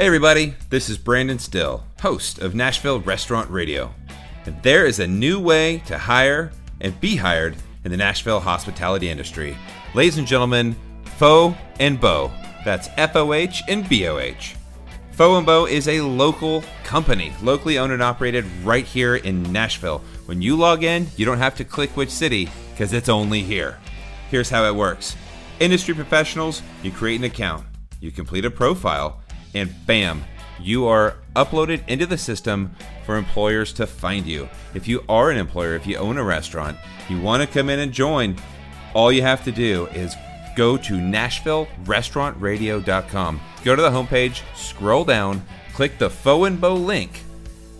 Hey, everybody, this is Brandon Still, host of Nashville Restaurant Radio. And there is a new way to hire and be hired in the Nashville hospitality industry. Ladies and gentlemen, Fo and Bo. That's F O H and B O H. Fo and Bo is a local company, locally owned and operated right here in Nashville. When you log in, you don't have to click which city because it's only here. Here's how it works industry professionals, you create an account, you complete a profile, and bam, you are uploaded into the system for employers to find you. If you are an employer, if you own a restaurant, you want to come in and join, all you have to do is go to NashvilleRestaurantRadio.com. Go to the homepage, scroll down, click the Fo and Bo link,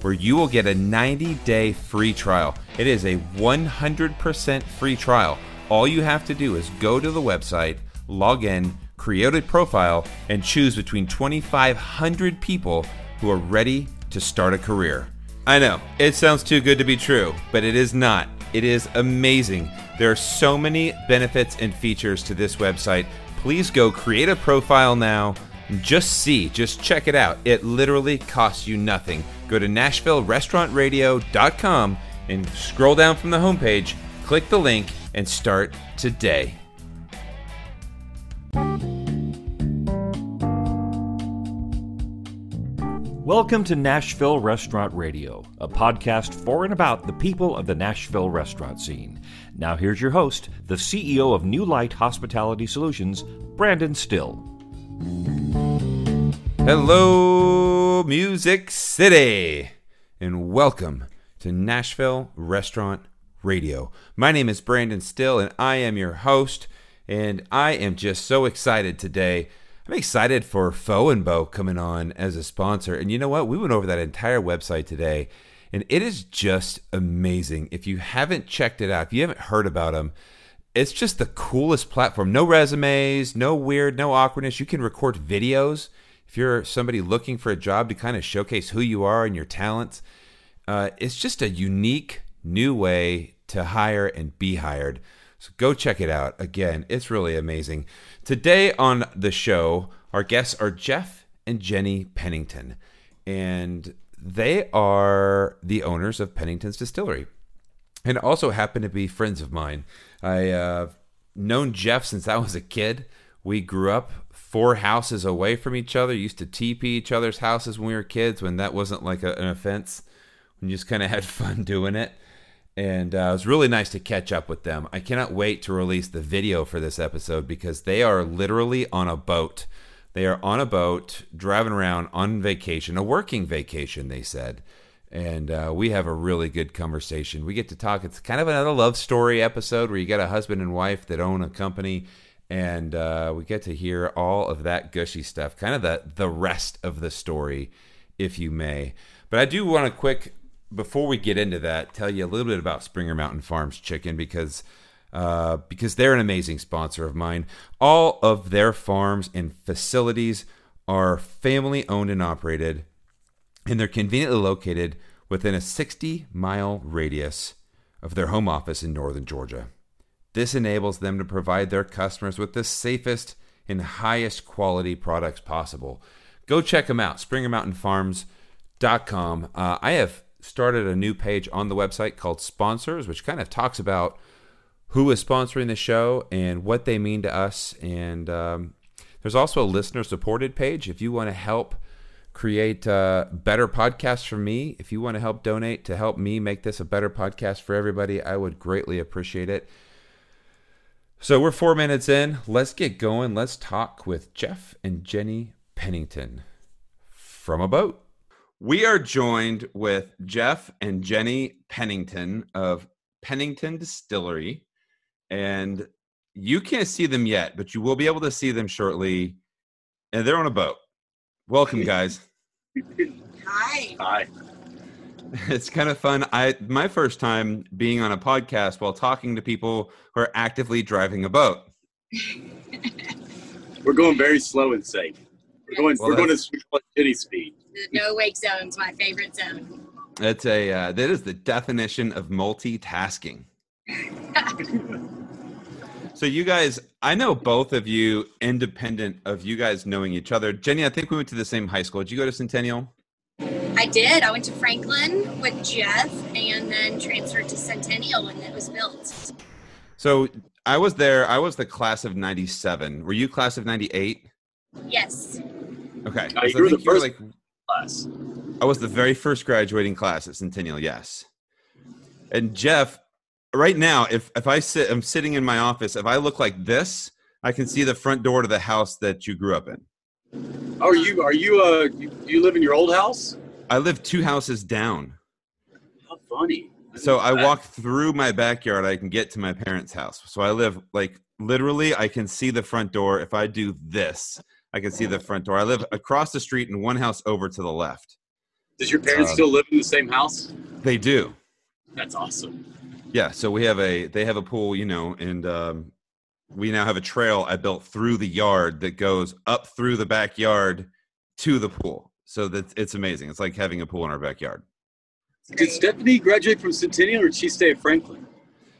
where you will get a 90 day free trial. It is a 100% free trial. All you have to do is go to the website, log in, create a profile, and choose between 2,500 people who are ready to start a career. I know, it sounds too good to be true, but it is not. It is amazing. There are so many benefits and features to this website. Please go create a profile now. Just see, just check it out. It literally costs you nothing. Go to NashvilleRestaurantRadio.com and scroll down from the homepage, click the link, and start today. Welcome to Nashville Restaurant Radio, a podcast for and about the people of the Nashville restaurant scene. Now, here's your host, the CEO of New Light Hospitality Solutions, Brandon Still. Hello, Music City, and welcome to Nashville Restaurant Radio. My name is Brandon Still, and I am your host. And I am just so excited today I'm excited for Fo and Bo coming on as a sponsor. And you know what? We went over that entire website today, and it is just amazing. If you haven't checked it out, if you haven't heard about them, it's just the coolest platform. No resumes, no weird, no awkwardness. You can record videos if you're somebody looking for a job to kind of showcase who you are and your talents. Uh, it's just a unique new way to hire and be hired. So go check it out. Again, it's really amazing. Today on the show, our guests are Jeff and Jenny Pennington, and they are the owners of Pennington's Distillery, and also happen to be friends of mine. I uh, known Jeff since I was a kid. We grew up four houses away from each other. Used to TP each other's houses when we were kids, when that wasn't like a, an offense. We just kind of had fun doing it and uh, it was really nice to catch up with them. I cannot wait to release the video for this episode because they are literally on a boat. They are on a boat driving around on vacation, a working vacation, they said. And uh, we have a really good conversation. We get to talk. It's kind of another love story episode where you got a husband and wife that own a company, and uh, we get to hear all of that gushy stuff, kind of the the rest of the story, if you may. But I do want to quick before we get into that, tell you a little bit about Springer Mountain Farms Chicken because uh, because they're an amazing sponsor of mine. All of their farms and facilities are family owned and operated, and they're conveniently located within a 60 mile radius of their home office in northern Georgia. This enables them to provide their customers with the safest and highest quality products possible. Go check them out, springermountainfarms.com. Uh, I have started a new page on the website called Sponsors, which kind of talks about who is sponsoring the show and what they mean to us. And um, there's also a listener supported page if you want to help create uh, better podcasts for me. If you want to help donate to help me make this a better podcast for everybody, I would greatly appreciate it. So we're four minutes in. Let's get going. Let's talk with Jeff and Jenny Pennington from a boat. We are joined with Jeff and Jenny Pennington of Pennington Distillery. And you can't see them yet, but you will be able to see them shortly. And they're on a boat. Welcome, guys. Hi. Hi. It's kind of fun. I my first time being on a podcast while talking to people who are actively driving a boat. We're going very slow and safe. We're going. Well, we're going to that's- switch like city speed. The no wake zone's my favorite zone. That's a uh, that is the definition of multitasking. So you guys, I know both of you, independent of you guys knowing each other. Jenny, I think we went to the same high school. Did you go to Centennial? I did. I went to Franklin with Jeff and then transferred to Centennial when it was built. So I was there. I was the class of '97. Were you class of '98? Yes. Okay. No, you So I were the think you were first- like Class. I was the very first graduating class at Centennial, yes. And Jeff, right now, if if I sit, I'm sitting in my office. If I look like this, I can see the front door to the house that you grew up in. Are you? Are you? Uh, you, you live in your old house? I live two houses down, How funny. so I That- walk through my backyard. I can get to my parents' house. So I live like literally. I can see the front door. If I do this, I can see the front door. I live across the street and one house over to the left. Does your parents uh, still live in the same house? They do. That's awesome. Yeah, so we have a they have a pool, you know, and um, we now have a trail I built through the yard that goes up through the backyard to the pool. So that it's amazing. It's like having a pool in our backyard. Did. Stephanie graduate from Centennial or did she stay at Franklin?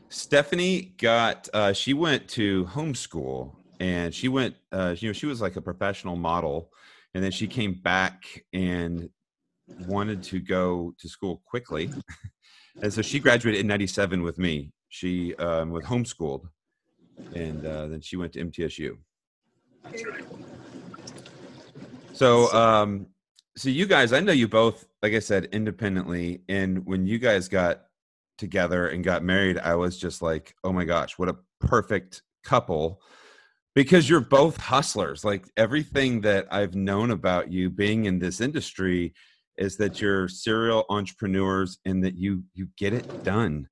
Stephanie got uh, she went to homeschool and she went uh, you know she was like a professional model and then she came back and wanted to go to school quickly. And so she graduated in 97 with me. She um, was homeschooled and uh, then she went to mtsu so um so you guys i know you both like i said independently and when you guys got together and got married i was just like oh my gosh what a perfect couple because you're both hustlers like everything that i've known about you being in this industry is that you're serial entrepreneurs and that you you get it done.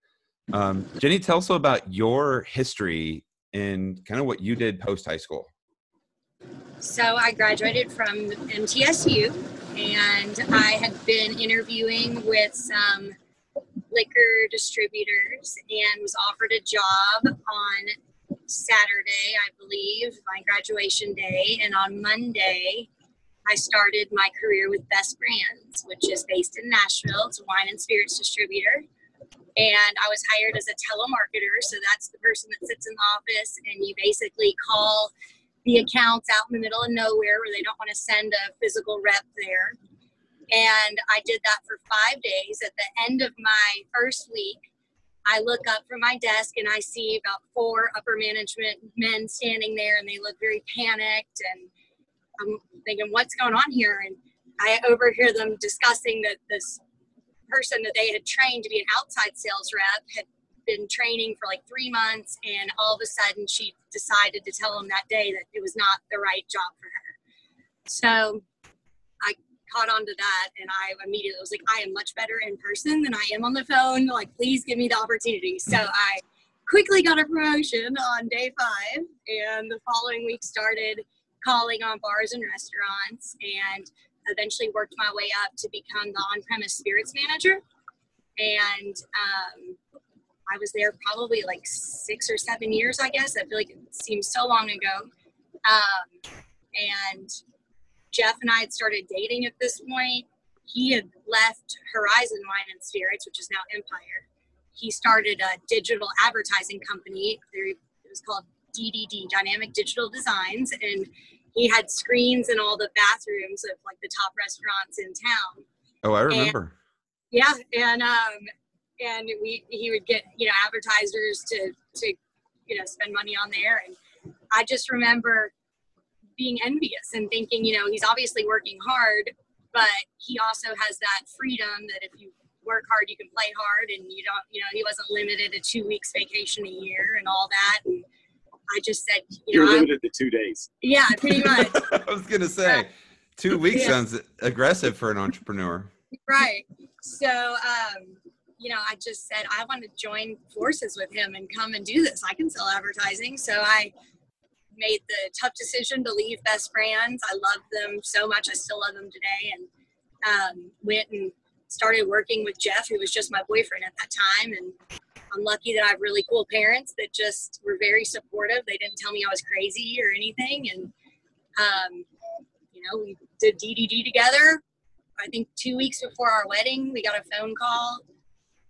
Um, jenny tell us about your history and kind of what you did post high school. So I graduated from MTSU and I had been interviewing with some liquor distributors and was offered a job on Saturday, I believe, my graduation day. And on Monday, I started my career with Best Brands, which is based in Nashville. It's a wine and spirits distributor. And I was hired as a telemarketer. So that's the person that sits in the office and you basically call the accounts out in the middle of nowhere where they don't want to send a physical rep there. And I did that for five days. At the end of my first week, I look up from my desk and I see about four upper management men standing there and they look very panicked. And I'm thinking, what's going on here? And I overhear them discussing that this person that they had trained to be an outside sales rep had been training for like three months and all of a sudden she decided to tell them that day that it was not the right job for her so caught on to that and i immediately was like i am much better in person than i am on the phone like please give me the opportunity so i quickly got a promotion on day five and the following week started calling on bars and restaurants and eventually worked my way up to become the on-premise spirits manager and um, I was there probably like six or seven years, I guess. I feel like it seems so long ago. Um, and Jeff and I had started dating at this point. He had left Horizon Wine and Spirits, which is now Empire. He started a digital advertising company. It was called DDD, Dynamic Digital Designs, and he had screens in all the bathrooms of like the top restaurants in town. oh i remember Yeah, and um, and we he would get you know advertisers to to you know spend money on there, and I just remember being envious and thinking you know he's obviously working hard, but he also has that freedom that if you work hard you can play hard, and you don't you know he wasn't limited to two weeks vacation a year and all that, and I just said you You're know I'm, limited to two days. yeah pretty much. i was gonna say two weeks Yeah. sounds aggressive for an entrepreneur right so um you know i just said i want to join forces with him and come and do this i can sell advertising so i made the tough decision to leave best brands i love them so much. I still love them today. And um, went and started working with jeff who was just my boyfriend at that time. And i'm lucky that i have really cool parents that just were very supportive. They didn't tell me i was crazy or anything. And um, you know we did ddd together. I think two weeks before our wedding, we got a phone call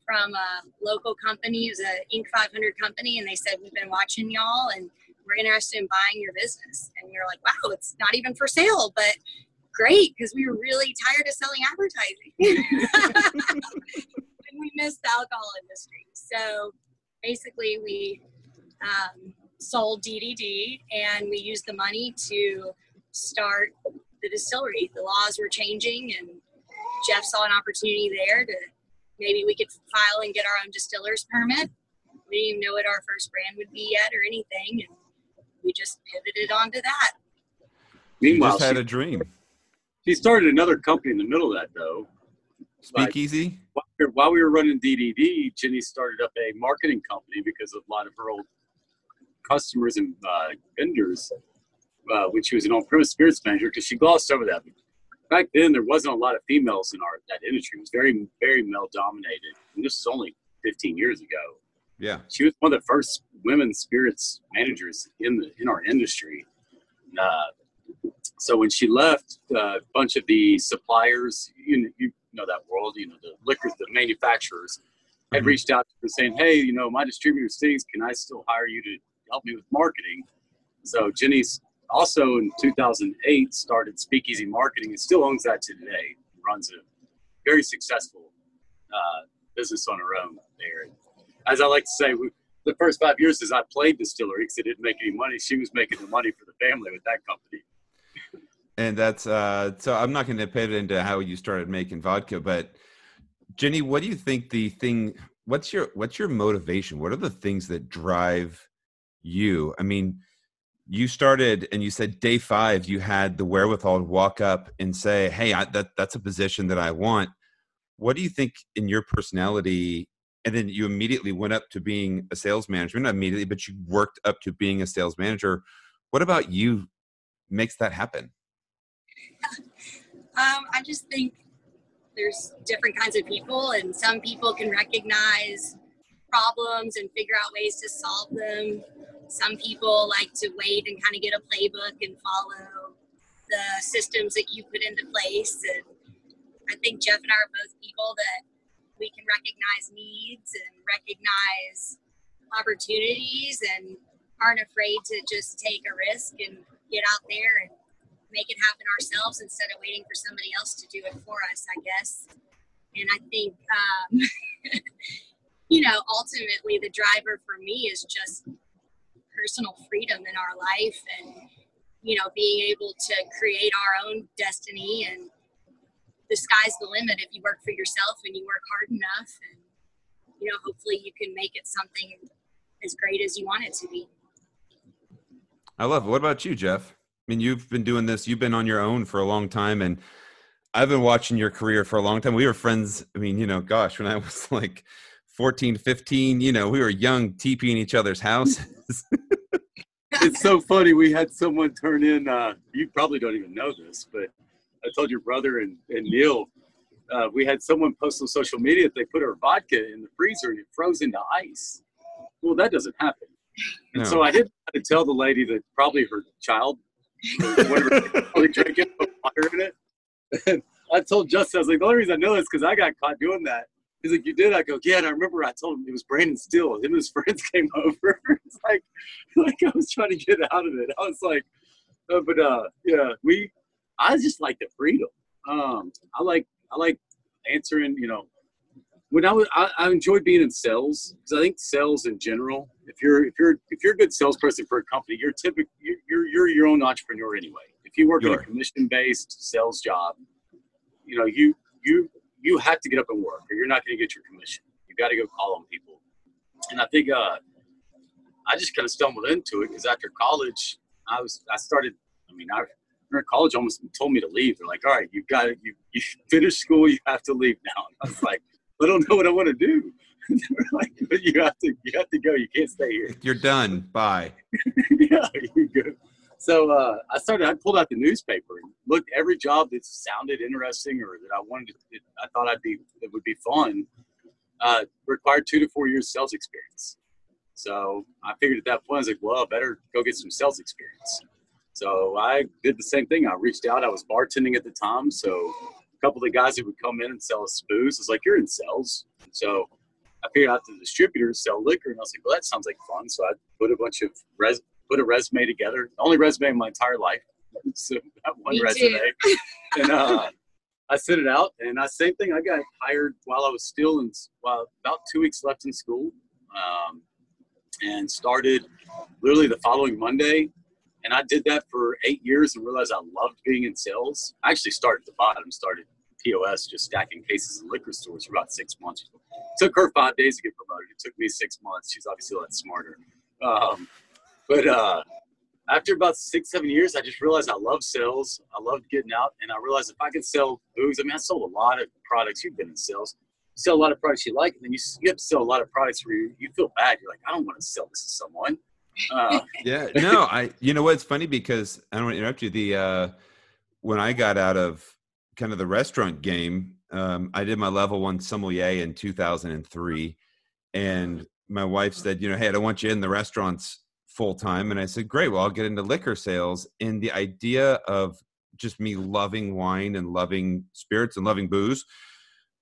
from a local company, it was a Inc. 500 company, and they said we've been watching y'all. And we're interested in buying your business. And you're like, wow, it's not even for sale, but great because we were really tired of selling advertising and we missed the alcohol industry. So basically, we um, sold DDD and we used the money to start the distillery. The laws were changing, and Jeff saw an opportunity there to maybe we could file and get our own distiller's permit. We didn't even know what our first brand would be yet or anything, and we just pivoted onto that. Meanwhile, you just had she, a dream. She started another company in the middle of that, though. Speakeasy. Like, while we were running DDD, Jenny started up a marketing company because of a lot of her old customers and uh, vendors uh, when she was an on-premise spirits manager because she glossed over that. Back then, there wasn't a lot of females in our that industry. It was very, very male-dominated, and this is only 15 years ago. Yeah, she was one of the first women spirits managers in the in our industry. Uh, so when she left, uh, a bunch of the suppliers, you, you know that world, you know the liquors, the manufacturers, had mm-hmm. reached out to her saying, "Hey, you know my distributor stinks. Can I still hire you to help me with marketing?" So Jenny's also in 2008 started Speakeasy Marketing and still owns that today. Runs a very successful uh, business on her own there. As I like to say, we, the first five years as I played distillery because it didn't make any money, she was making the money for the family with that company. And that's uh, so. I'm not going to pivot into how you started making vodka, but Jenny, what do you think the thing? What's your what's your motivation? What are the things that drive you? I mean, you started and you said day five you had the wherewithal to walk up and say hey I, that that's a position that i want what do you think in your personality and then you immediately went up to being a sales manager not immediately but you worked up to being a sales manager what about you makes that happen um, i just think there's different kinds of people and some people can recognize problems and figure out ways to solve them some people like to wait and kind of get a playbook and follow the systems that you put into place. And I think Jeff and I are both people that we can recognize needs and recognize opportunities and aren't afraid to just take a risk and get out there and make it happen ourselves instead of waiting for somebody else to do it for us, I guess. And I think, um, you know, ultimately the driver for me is just personal freedom in our life and you know being able to create our own destiny and the sky's the limit if you work for yourself and you work hard enough and you know hopefully you can make it something as great as you want it to be i love it what about you jeff i mean you've been doing this you've been on your own for a long time and i've been watching your career for a long time we were friends i mean you know gosh when i was like 14 15 you know we were young TPing each other's houses it's so funny. We had someone turn in. Uh, you probably don't even know this, but I told your brother and, and Neil. Uh, we had someone post on social media that they put our vodka in the freezer and it froze into ice. Well, that doesn't happen. And no. so I did to tell the lady that probably her child, whatever, probably drinking water in it. And I told Justin, I was like, the only reason I know this because I got caught doing that He's like, you did? I go, yeah. And I remember I told him it was Brandon Steele. Him and his friends came over. it's like, like I was trying to get out of it. I was like, uh, but uh, yeah, we. I just like the freedom. Um, I like I like answering. You know, when I was I, I enjoyed being in sales because I think sales in general. If you're if you're if you're a good salesperson for a company, you're typically you're you're, you're your own entrepreneur anyway. If you work in a commission based sales job, you know you you you have to get up and work or you're not going to get your commission. You got to go call on people. And I think uh, I just kind of stumbled into it because after college, I was I started. I mean, I in college almost told me to leave. They're like, "All right, you've got it. You you finish school. You have to leave now." And I was like, "I don't know what I want to do." They're like, "But you have to. You have to go. You can't stay here. You're done. Bye." yeah, you go. So uh, I started. I pulled out the newspaper and looked every job that sounded interesting or that I wanted. To, I thought I'd be it would be fun. Uh, required two to four years sales experience. So I figured at that point I was like, well, I better go get some sales experience. So I did the same thing. I reached out. I was bartending at the time, so a couple of the guys who would come in and sell us booze was like, "You're in sales." So I figured out the distributors sell liquor, and I was like, well, that sounds like fun. So I put a bunch of res, put a resume together. The only resume in my entire life. So that one Me resume, and uh, I sent it out. And I same thing. I got hired while I was still in, well, about two weeks left in school, um, and started literally the following Monday. And I did that for eight years and realized I loved being in sales. I actually started at the bottom, started POS, just stacking cases in liquor stores for about six months. took her five days to get promoted. It took me six months. She's obviously a lot smarter. Um, but uh, after about six, seven years, I just realized I love sales. I loved getting out. And I realized if I could sell booze, I mean, I sold a lot of products. You've been in sales. You sell a lot of products you like, and then you, you have to sell a lot of products where you, you feel bad. You're like, I don't want to sell this to someone. Uh, Yeah, no, I. You know what's funny because I don't want to interrupt you. The uh, when I got out of kind of the restaurant game, um, I did my level one sommelier in 2003, and my wife said, you know, hey, I don't want you in the restaurants full time, and I said, great, well, I'll get into liquor sales. And the idea of just me loving wine and loving spirits and loving booze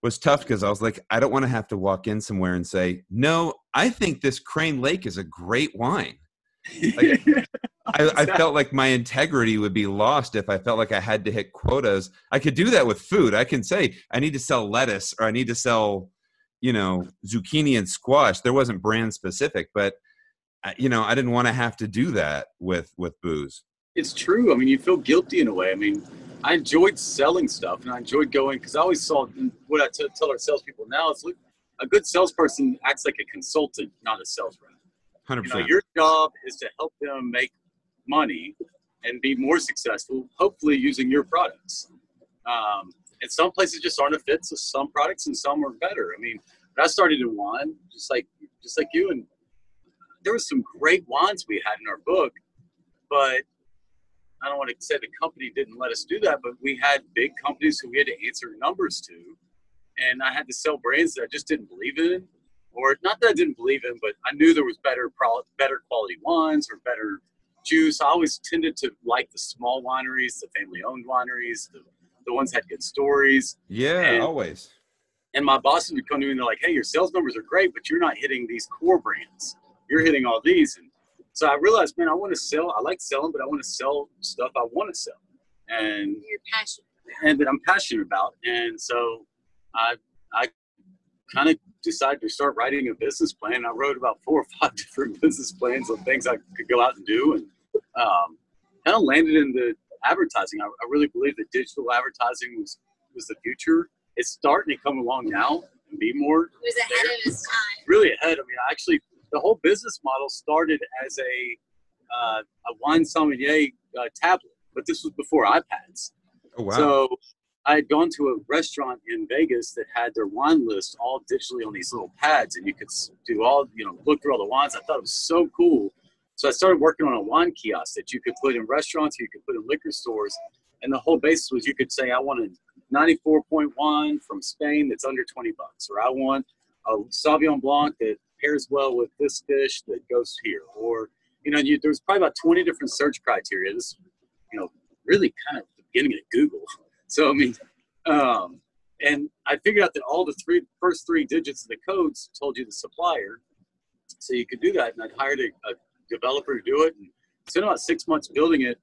was tough because I was like, I don't want to have to walk in somewhere and say, no, I think this Crane Lake is a great wine. Like, I, I felt like my integrity would be lost if I felt like I had to hit quotas. I could do that with food. I can say I need to sell lettuce or I need to sell, you know, zucchini and squash. There wasn't brand specific, but you know, I didn't want to have to do that with with booze. it's true. I mean, you feel guilty in a way. I mean, I enjoyed selling stuff and I enjoyed going because I always saw what I t- tell our salespeople now is look, a good salesperson acts like a consultant, not a sales rep. Hundred You know, your job is to help them make money and be more successful, hopefully using your products. Um, and some places just aren't a fit to some products, and some are better. I mean, I started in wine, just like just like you, and there was some great wines we had in our book, but I don't want to say the company didn't let us do that, but we had big companies who we had to answer numbers to, and I had to sell brands that I just didn't believe in, or not that I didn't believe in, but I knew there was better, pro- better quality wines or better juice. I always tended to like the small wineries, the family-owned wineries, the, the ones that had good stories. Yeah, And- always. And my bosses would come to me and they're like, "Hey, your sales numbers are great, but you're not hitting these core brands. You're hitting all these." And so I realized, man, I want to sell. I like selling, but I want to sell stuff I want to sell, and Your passion. and that I'm passionate about. And so I I kind of decided to start writing a business plan. I wrote about four or five different business plans of things I could go out and do, and um, kind of landed in the advertising. I, I really believe that digital advertising was was the future. It's starting to come along now and be more It was ahead of his time. really ahead. I mean, actually, the whole business model started as a uh, a wine sommelier uh, tablet, but this was before iPads. Oh wow. So I had gone to a restaurant in Vegas that had their wine list all digitally on these little pads, and you could do all, you know, look through all the wines. I thought it was so cool. So I started working on a wine kiosk that you could put in restaurants, you could put in liquor stores, and the whole basis was you could say, I want a 94.1 from Spain that's under 20 bucks, or I want a Sauvignon Blanc that pairs well with this fish that goes here, or you know, you, there was probably about 20 different search criteria. This, you know, really kind of the beginning of Google. So I mean, um, and I figured out that all the three first three digits of the codes told you the supplier, so you could do that. And I'd hired a, a developer to do it, and spent about six months building it.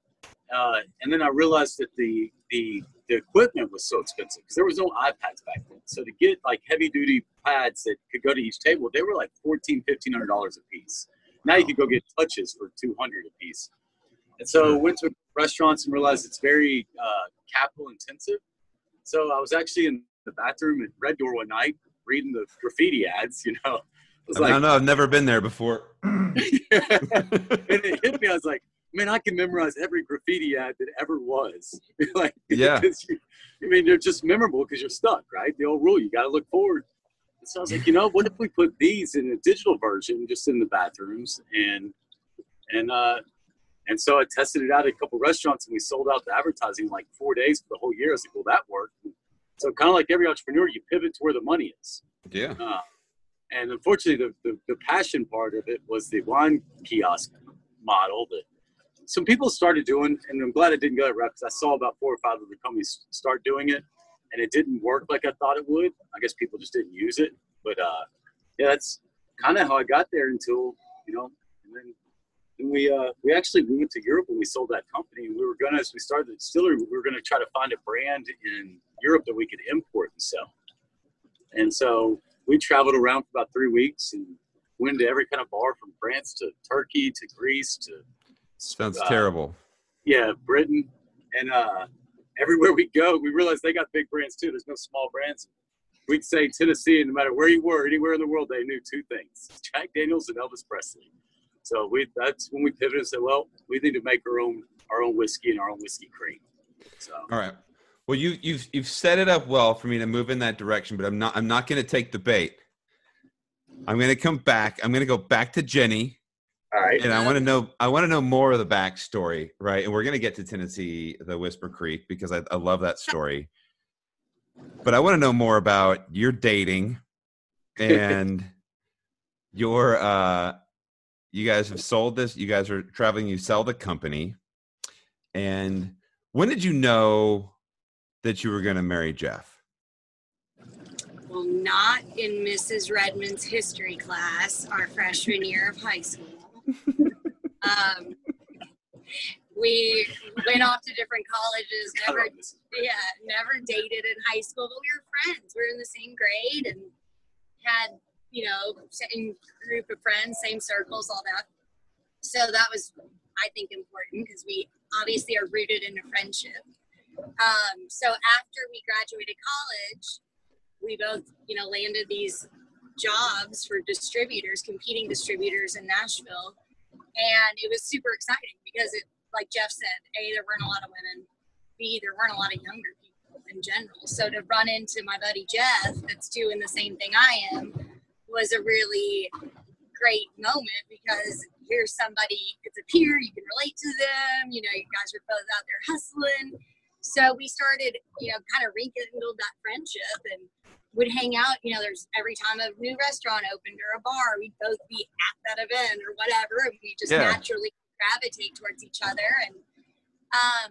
Uh, and then I realized that the the the equipment was so expensive because there was no iPads back then. So to get like heavy duty pads that could go to each table, they were like fourteen, fifteen hundred dollars a piece. Now you could go get touches for two hundred a piece. And so went to restaurants and realized it's very uh, capital intensive. So I was actually in the bathroom at Red Door one night reading the graffiti ads. You know, I like, don't know. I've never been there before. and it hit me. I was like, man, I can memorize every graffiti ad that ever was. like, Yeah. you, I mean, they're just memorable because you're stuck, right? The old rule, you got to look forward. And so I was like, you know, what if we put these in a digital version, just in the bathrooms, and and uh, and so I tested it out at a couple restaurants, and we sold out the advertising in like four days for the whole year. I was like, well, that worked. So kind of like every entrepreneur, you pivot to where the money is. Yeah. Uh, and unfortunately, the, the, the passion part of it was the wine kiosk model that some people started doing. And I'm glad I didn't go that route because I saw about four or five of the companies start doing it, and it didn't work like I thought it would. I guess people just didn't use it. But uh, yeah, that's kind of how I got there until you know, and then. And we uh, we actually we went to Europe when we sold that company. We were gonna as we started the distillery, we were gonna try to find a brand in Europe that we could import and sell. And so we traveled around for about three weeks and went to every kind of bar from France to Turkey to Greece to Sounds Uh, terrible. yeah, Britain, and uh, everywhere we go, we realized they got big brands too. There's no small brands. We'd say Tennessee, and no matter where you were, anywhere in the world, they knew two things: Jack Daniels and Elvis Presley. So we that's when we pivoted and said, well, we need to make our own our own whiskey and our own whiskey cream. So All right. Well, you you've you've set it up well for me to move in that direction, but I'm not I'm not going to take the bait. I'm going to come back. I'm going to go back to Jenny, all right, and I want to know I want to know more of the backstory, right? And we're going to get to Tennessee, the Whisper Creek, because I, I love that story. But I want to know more about your dating and your uh you guys have sold this you guys are traveling you sell the company and when did you know that you were going to marry jeff Well, not in Mrs. Redmond's history class our freshman year of high school. um, we went off to different colleges, never yeah, never dated in high school, but we were friends. We were in the same grade and had, you know, same group of friends, same circles, all that. So that was, I think, important because we obviously are rooted in a friendship. Um, so after we graduated college, we both, you know, landed these jobs for distributors, competing distributors in Nashville. And it was super exciting because it, like Jeff said, A, there weren't a lot of women B, there weren't a lot of younger people in general. So to run into my buddy Jeff, that's doing the same thing I am, was a really great moment because here's somebody, it's a peer, you can relate to them, you know, you guys are both out there hustling. So we started, you know, kind of rekindled that friendship and would hang out, you know, there's every time a new restaurant opened or a bar, we'd both be at that event or whatever. And we just Yeah. naturally gravitate towards each other. And um,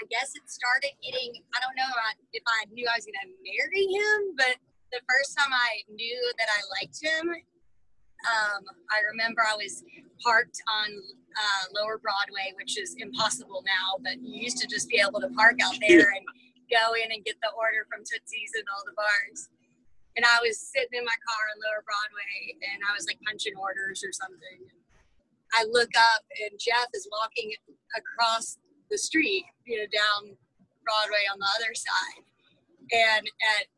I guess it started getting, I don't know if I knew I was going to marry him, but the first time I knew that I liked him, um, I remember I was parked on uh, Lower Broadway, which is impossible now, but you used to just be able to park out there and go in and get the order from Tootsie's and all the bars. And I was sitting in my car on Lower Broadway and I was like punching orders or something. I look up and Jeff is walking across the street, you know, down Broadway on the other side. And at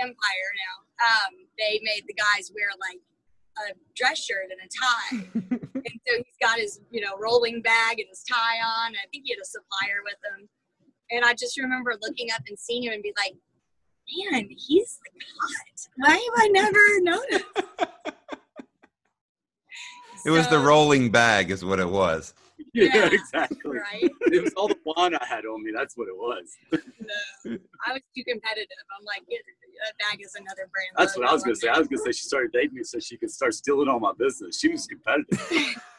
Empire now, um, they made the guys wear like a dress shirt and a tie. and so he's got his, you know, rolling bag and his tie on. I think he had a supplier with him. And I just remember looking up and seeing him and be like, man, he's like hot. Why have I never noticed? it was the rolling bag is what it was Yeah, Yeah. exactly. Right? It was all the wine I had on me. That's what it was. No, I was too competitive. I'm like, get, that bag is another brand. That's what I was gonna say. I was gonna say she started dating me so she could start stealing all my business. She was competitive.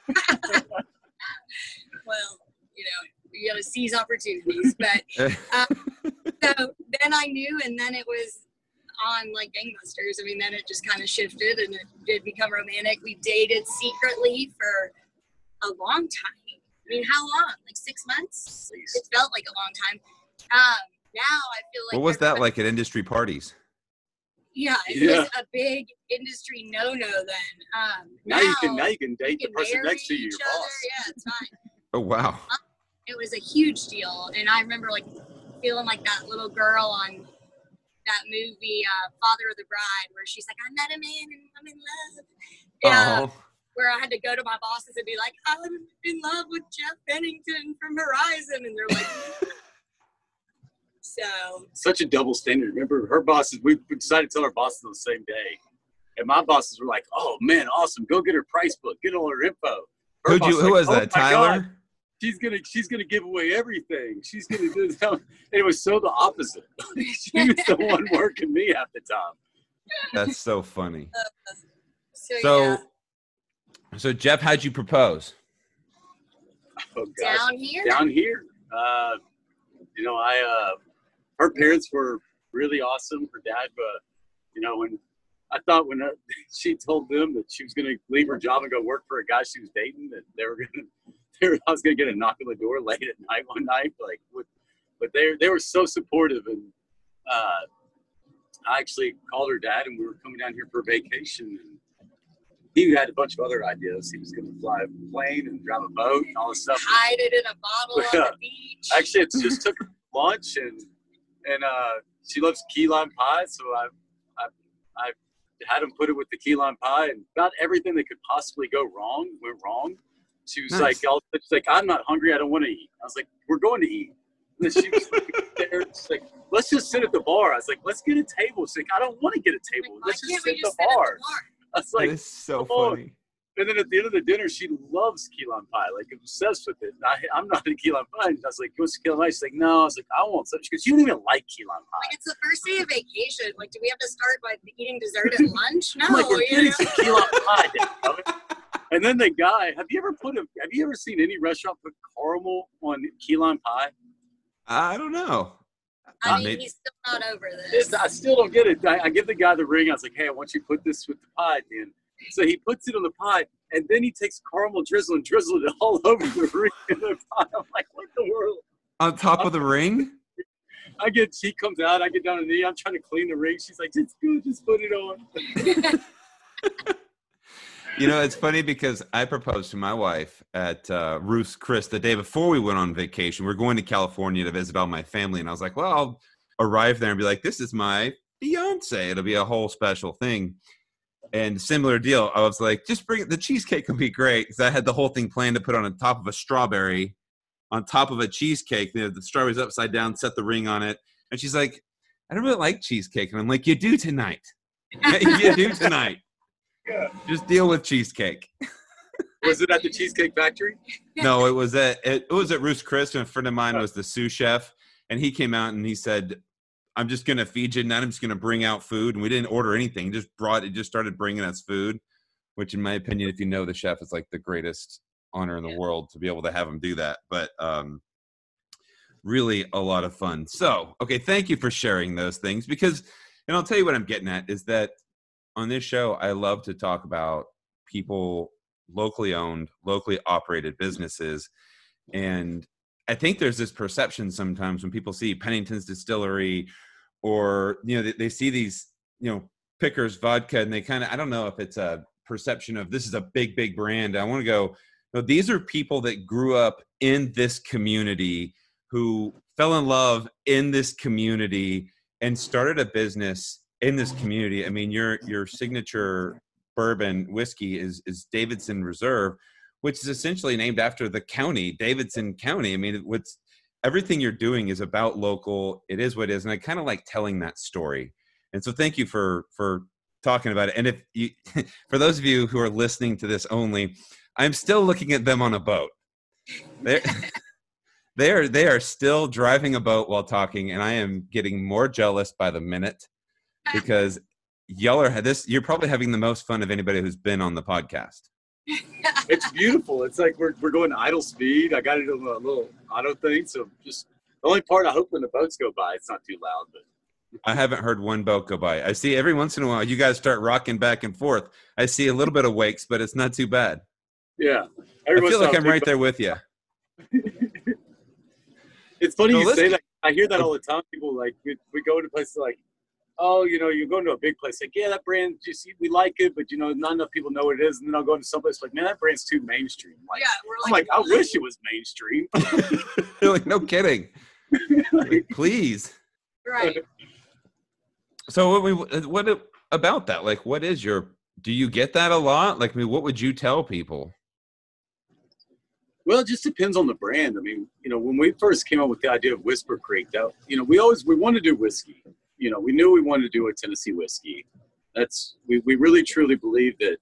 well, you know, you got to seize opportunities. But um, so then I knew, and then it was on like gangbusters. I mean, then it just kind of shifted and it did become romantic. We dated secretly for a long time. I mean, how long? Like six months? It felt like a long time. Um, now I feel like what was that like at industry parties Yeah, it Yeah. was a big industry no-no then. Um, Now you can now you can you date the person marry next to you, your each other. boss. Yeah, it's fine. oh wow it was a huge deal and i remember like feeling like that little girl on that movie uh, father of the bride where she's like i met a man and i'm in love yeah oh where i had to go to my bosses and be like i'm in love with jeff pennington from horizon and they're like so Such a double standard. Remember, her bosses. We we decided to tell our bosses on the same day, and my bosses were like, "Oh man, awesome! Go get her price book. Get all her info." Her who'd you, who like, was "Oh that my tyler God, she's gonna she's gonna give away everything. She's gonna do this. And it was so the opposite. she was the one working me half the time. that's so funny so, so yeah so jeff how'd you propose Oh gosh. down here down here. Uh, you know, I uh, her parents were really awesome. Her dad, but you know, when I thought when uh, she told them that she was going to leave her job and go work for a guy she was dating, that they were going to, I was going to get a knock on the door late at night one night. Like, with, but they they were so supportive, and uh, I actually called her dad, and we were coming down here for vacation, and he had a bunch of other ideas. He was going to fly a plane and drive a boat and all this stuff. Hide it in a bottle Yeah. on the beach. Actually, it just took lunch and and uh, she loves key lime pie, so I I I had him put it with the key lime pie, and about everything that could possibly go wrong went wrong. She was Nice. like, all, she's like, I'm not hungry. I don't want to eat. I was like, we're going to eat. And then she was like, there, like, let's just sit at the bar. I was like, let's get a table. She's like, I don't want to get a table. Let's just sit at just the sit at bar. the bar? I was like, is so oh, funny. and then at the end of the dinner, she loves key lime pie, like obsessed with it. I, I'm not a key lime pie. And I was like, you want some key lime pie? She's like, no. I was like, I want some. She goes, you don't even like key lime pie. Like it's the first day of vacation. Like, do we have to start by eating dessert at lunch? No, I'm like, we're you know? some key lime pie. and then the guy, have you ever put a, have you ever seen any restaurant put caramel on key lime pie? I don't know. I mean, he's still not over this. I still don't get it. I, I give the guy the ring. I was like, hey, I want you to put this with the pie at the end. So he puts it on the pie, and then he takes caramel drizzle and drizzles it all over the ring of the pie. I'm like, what the world? On top of the ring? I get she comes out, I get down on the knee, I'm trying to clean the ring. She's like, it's good, just put it on. You know, it's funny because I proposed to my wife at uh, Ruth's Chris the day before we went on vacation. We're going to California to visit all my family, and I was like, "Well, I'll arrive there and be like, this is my fiance. It'll be a whole special thing." And similar deal. I was like, "Just bring the cheesecake will be great," because I had the whole thing planned to put on top of a strawberry, on top of a cheesecake. You know, the strawberries upside down, set the ring on it, and she's like, "I don't really like cheesecake," and I'm like, "You do tonight. you do tonight." Yeah. Just deal with cheesecake. Was it at the Cheesecake Factory? No, it was at it, it was at Ruth's Chris, and a friend of mine was the sous chef, and he came out and he said, "I'm just gonna feed you, and then I'm just gonna bring out food." And we didn't order anything; just brought it, just started bringing us food, which, in my opinion, if you know the chef, is like the greatest honor in the Yeah. world to be able to have him do that. But um, really, a lot of fun. So, okay, thank you for sharing those things because, and I'll tell you what I'm getting at is that on this show, I love to talk about people locally owned, locally operated businesses. And I think there's this perception sometimes when people see Pennington's distillery or, you know, they, they see these, you know, Pickers vodka and they kind of, I don't know if it's a perception of this is a big, big brand. I want to go, no, these are people that grew up in this community who fell in love in this community and started a business in this community. I mean, your your signature bourbon whiskey is is Davidson Reserve, which is essentially named after the county, Davidson County. I mean, what's everything you're doing is about local. It is what it is, and I kind of like telling that story. And so, thank you for for talking about it. And if you, for those of you who are listening to this only, I'm still looking at them on a boat. They're, they are they are still driving a boat while talking, and I am getting more jealous by the minute because y'all are this. You're probably having the most fun of anybody who's been on the podcast. It's beautiful. It's like we're, we're going idle speed. I got it on a little auto thing. So just the only part I hope when the boats go by, it's not too loud. But I haven't heard one boat go by. I see every once in a while you guys start rocking back and forth. I see a little bit of wakes, but it's not too bad. yeah. I feel like I'm right there with you. It's funny So you say that. I hear that all the time. People like we, we go to places like, oh, you know, you're going to a big place. Like, yeah, that brand just we like it, but you know, not enough people know what it is. And then I'll go into someplace like, man, that brand's too mainstream. Like, yeah, we're I'm like, like, I wish it was mainstream. You're like, no kidding. Like, please. right. So what we what about that? Like, what is your? Do you get that a lot? Like, I mean, what would you tell people? Well, it just depends on the brand. I mean, you know, when we first came up with the idea of Whisper Creek, that you know, we always we wanted to do whiskey. You know, we knew we wanted to do a Tennessee whiskey. That's we, we really truly believe that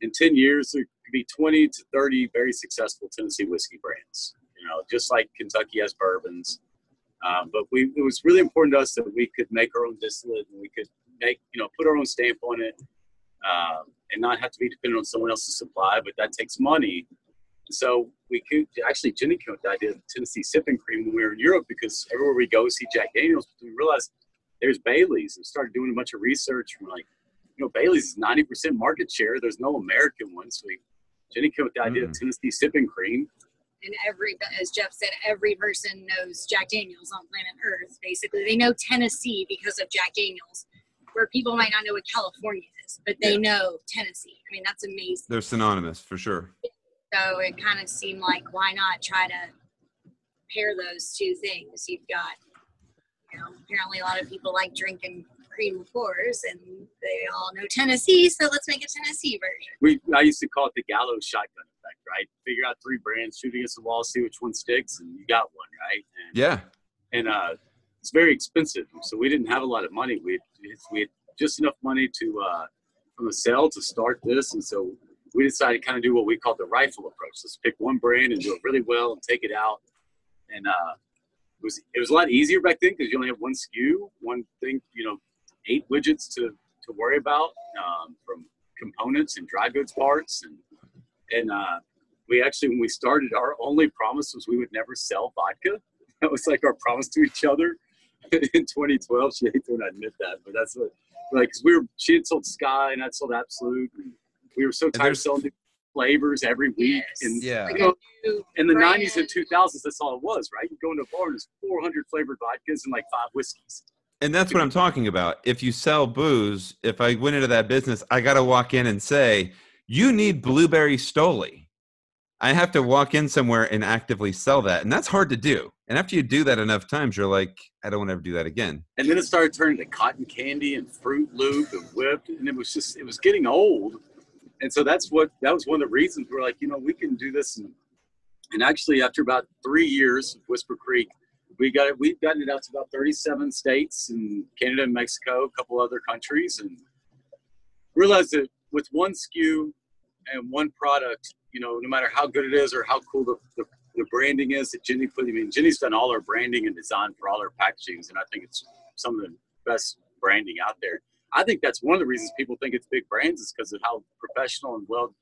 in ten years there could be twenty to thirty very successful Tennessee whiskey brands. You know, just like Kentucky has bourbons. Um, but we it was really important to us that we could make our own distillate and we could make you know put our own stamp on it um, and not have to be dependent on someone else's supply. But that takes money. So we could actually Jenny came up with the idea of Tennessee sipping cream when we were in Europe because everywhere we go see Jack Daniels, we realized there's Bailey's and started doing a bunch of research. We're like, you know, Bailey's is 90% market share. There's no American one. So we, Jenny came with the idea of Tennessee sipping cream. And every, as Jeff said, every person knows Jack Daniels on planet Earth. Basically, they know Tennessee because of Jack Daniels, where people might not know what California is, but they yeah. know Tennessee. I mean, that's amazing. They're synonymous for sure. So it kind of seemed like why not try to pair those two things? You've got, you know, apparently a lot of people like drinking cream liqueurs, and they all know Tennessee, so let's make a Tennessee version. We I used to call it the gallows shotgun effect, right? Figure out three brands, shoot against the wall, see which one sticks, and you got one, right? And, yeah. And uh, it's very expensive, so we didn't have a lot of money. We had, we had just enough money to uh, from the sale to start this, and so we decided to kind of do what we call the rifle approach. Let's pick one brand and do it really well and take it out. And uh, it was it was a lot easier back then because you only have one SKU, one thing, you know, eight widgets to to worry about um, from components and dry goods parts and and uh, we actually when we started our only promise was we would never sell vodka. That was like our promise to each other in 2012 she hates when i admit that but that's what like cause we were she had sold SKYY and i sold absolut we were so tired of selling flavors every week yes. and yeah like you know, in the brand. 90s and 2000s that's all it was right you go into a bar and there's 400 flavored vodkas and like five whiskeys and that's what I'm talking about. If you sell booze, if I went into that business, I got to walk in and say, "You need blueberry Stoli." I have to walk in somewhere and actively sell that, and that's hard to do. And after you do that enough times, you're like, "I don't want to ever do that again." And then it started turning to cotton candy and Fruit Loop and whipped, and it was just it was getting old. And so that's what that was one of the reasons we're like, you know, we can do this. And, and actually, after about three years of Whisper Creek, we got it. We've gotten it out to about 37 states and Canada and Mexico, a couple other countries, and realized that with one SKU and one product, you know, no matter how good it is or how cool the, the, the branding is that Jenny put. I mean, Jenny's done all our branding and design for all our packagings, and I think it's some of the best branding out there. I think that's one of the reasons people think it's big brands is because of how professional and well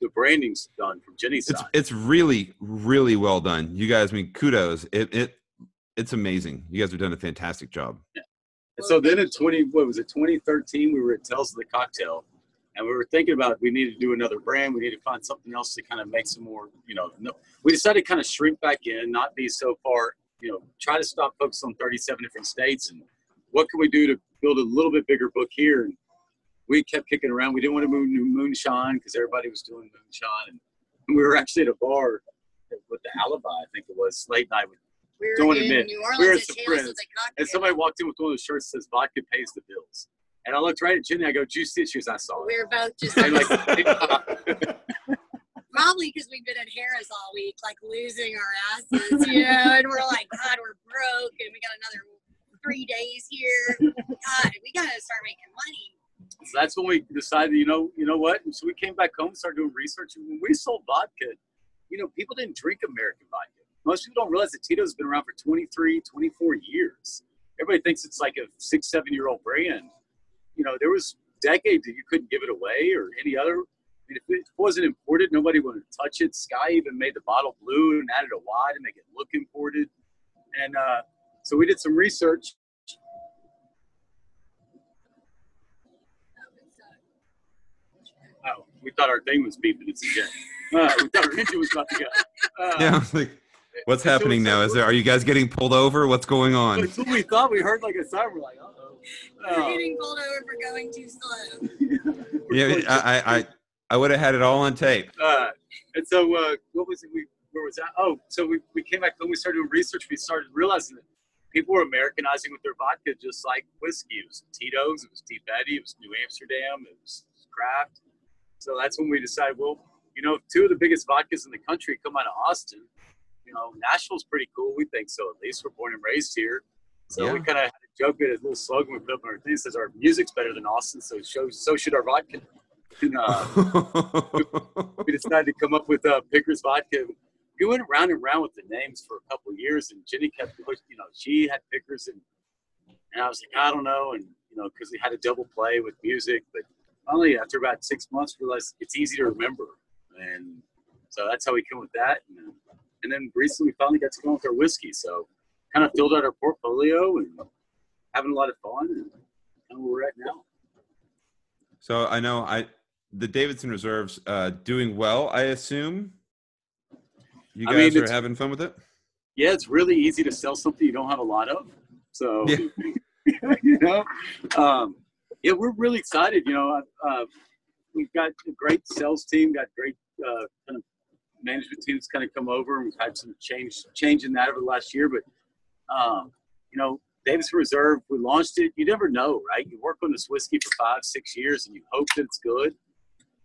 the branding's done from Jenny's It's side. it's really really well done. You guys, I mean, kudos. It it it's amazing. You guys have done a fantastic job. And so then in 20, what was it, 2013, we were at Tales of the Cocktail. And we were thinking about we need to do another brand. We need to find something else to kind of make some more, you know. No, we decided to kind of shrink back in, not be so far, you know, try to stop focus on 37 different states and what can we do to build a little bit bigger book here. And we kept kicking around. We didn't want to move to moonshine because everybody was doing moonshine. And we were actually at a bar with the Alibi, I think it was, late night We were Don't in admit, New Orleans we're at at the Prince, of the Cocktail. and somebody walked in with one of those shirts that says vodka pays the bills. And I looked right at Jenny. I go, "Did you see it?" She goes, "I saw it." we were both just like, probably because we've been at Harris all week, like losing our asses, you know, and we're like, God, we're broke, and we got another three days here. God, we gotta start making money. so that's when we decided, you know, you know what? And so we came back home and started doing research. And when we sold vodka, you know, people didn't drink American vodka. Most people don't realize that Tito's been around for 23, 24 years. Everybody thinks it's like a six, seven year old brand. You know, there was decades that you couldn't give it away or any other. I mean, if it wasn't imported, nobody wanted to touch it. SKYY even made the bottle blue and added a Y to make it look imported. And uh, so we did some research. Oh, we thought our thing was beeping. It's again. Uh, we thought our engine was about to go. Uh, Yeah, I was like, what's happening it's now? like- Is there? Are you guys getting pulled over? What's going on? That's what we thought. We heard like a sound. We're like, uh oh. We're getting pulled over for going too slow. Yeah, I I I, I would have had it all on tape. Uh, and so, uh, what was it? We where was that? Oh, so we, we came back home. We started doing research. We started realizing that people were Americanizing with their vodka, just like whiskey. It was Tito's, it was Deep Eddy, it was New Amsterdam, it was Kraft. So that's when we decided, well, you know, two of the biggest vodkas in the country come out of Austin. You know, Nashville's pretty cool. We think so. At least we're born and raised here. So we kind of had a joke at a little slogan we put up on our thing. It says our music's better than Austin, so so, so should our vodka. And, uh, we decided to come up with uh, Pickers vodka. We went around and around with the names for a couple years, and Jenny kept pushing. You know, she had Pickers, and and I was like, I don't know, and you know, because we had a double play with music, but finally, after about six months, realized it's easy to remember, and so that's how we came with that. And, and then recently, we finally got to go with our whiskey, so kind of filled out our portfolio and having a lot of fun, and kind of where we're at now. So I know I the Davidson Reserves uh, doing well. I assume you I guys mean, are having fun with it. Yeah, it's really easy to sell something you don't have a lot of. So, Yeah. you know, um, yeah, we're really excited. You know, uh, we've got a great sales team, got great uh, kind of management team that's kind of come over, and we've had some change change in that over the last year. But um, you know, Davis Reserve, we launched it. You never know, right? You work on this whiskey for five, six years, and you hope that it's good.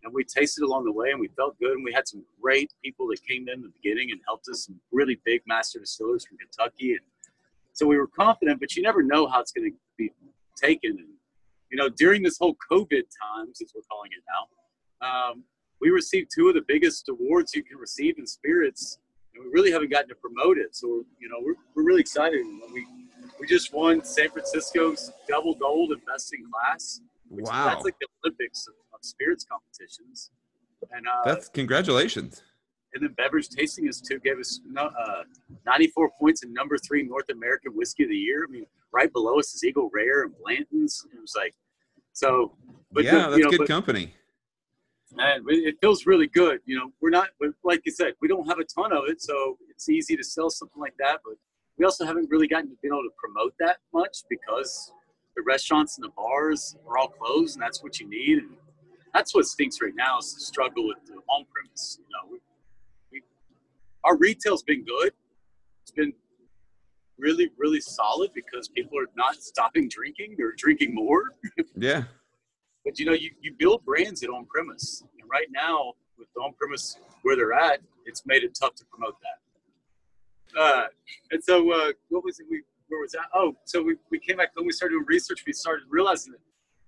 And we tasted along the way, and we felt good. And we had some great people that came in the beginning and helped us. Some really big master distillers from Kentucky, and so we were confident. But you never know how it's going to be taken. And you know, during this whole COVID times, since we're calling it now, um, we received two of the biggest awards you can receive in spirits, and we really haven't gotten to promote it. So we're, you know, we're, we're really excited. We we just won San Francisco's double gold and best in class. which is- Wow, that's like the Olympics spirits competitions. And uh, that's congratulations. and then Beverage Tasting Institute gave us uh, 94 points in number three North American Whiskey of the Year. I mean, right below us is Eagle Rare and Blanton's. It was like, so, but yeah, the- that's you know, good but- company. and it it feels really good. You know, we're not, like you said, we don't have a ton of it, so it's easy to sell something like that. But we also haven't really gotten to be able to promote that much because the restaurants and the bars are all closed, and that's what you need. And that's what stinks right now is the struggle with the on premise. You know, we, we, our retail's been good. It's been really, really solid because people are not stopping drinking; they're drinking more. Yeah, but you know you, you build brands at on premise and right now with the on premise where they're at it's made it tough to promote that. Uh, and so uh, what was it we where was that? Oh so we, we came back home we started doing research. We started realizing that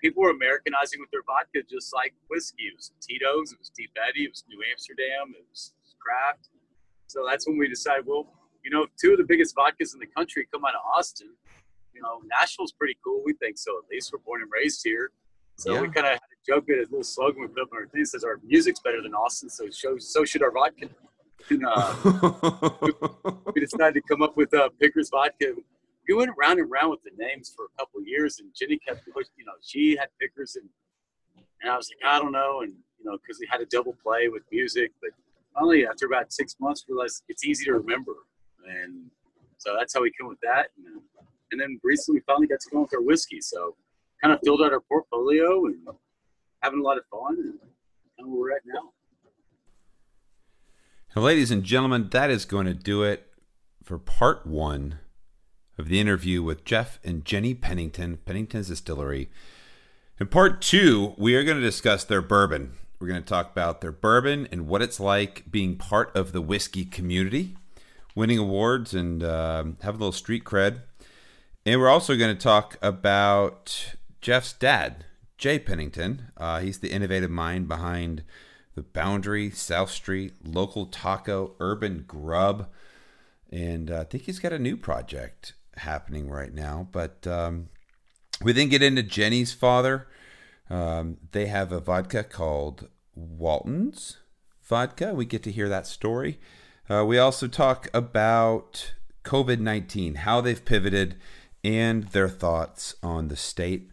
people were americanizing with their vodka just like whiskey. It was tito's it was deep eddy it was new amsterdam it was craft so that's when we decided well you know two of the biggest vodkas in the country come out of austin. You know nashville's pretty cool we think so at least. We're born and raised here. So we kind of had a joke at a little slogan we put up on our thing says our music's better than Austin, so so, so should our vodka. And, uh, we decided to come up with uh, Pickers vodka. We went around and around with the names for a couple years, and Jenny kept pushing. You know, she had Pickers, and and I was like, I don't know, and you know, because we had a double play with music, but finally after about six months, realized it's easy to remember, and so that's how we came with that. And, and then recently, we finally got to go with our whiskey, so kind of filled out our portfolio and having a lot of fun, and kind of where we're at now. Now, ladies and gentlemen, that is going to do it for part one of the interview with Jeff and Jenny Pennington, Pennington's Distillery. In part two, we are going to discuss their bourbon. We're going to talk about their bourbon and what it's like being part of the whiskey community, winning awards, and um, having a little street cred. And we're also going to talk about Jeff's dad, Jay Pennington. Uh, he's the innovative mind behind the Boundary, South Street, Local Taco, Urban Grub. And uh, I think he's got a new project happening right now. But um, we then get into Jenny's father. Um, they have a vodka called Walton's Vodka. We get to hear that story. Uh, we also talk about COVID 19, how they've pivoted, and their thoughts on the state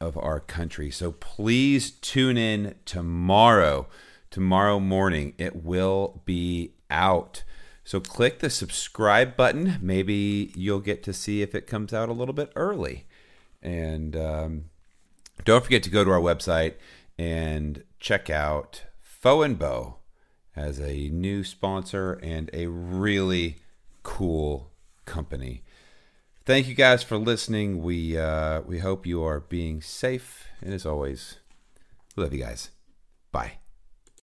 of our country. So please tune in tomorrow. Tomorrow morning, it will be out. So click the subscribe button. Maybe you'll get to see if it comes out a little bit early. And um, don't forget to go to our website and check out Faux and Bow as a new sponsor and a really cool company. Thank you guys for listening. We uh, we hope you are being safe, and as always, we love you guys. Bye.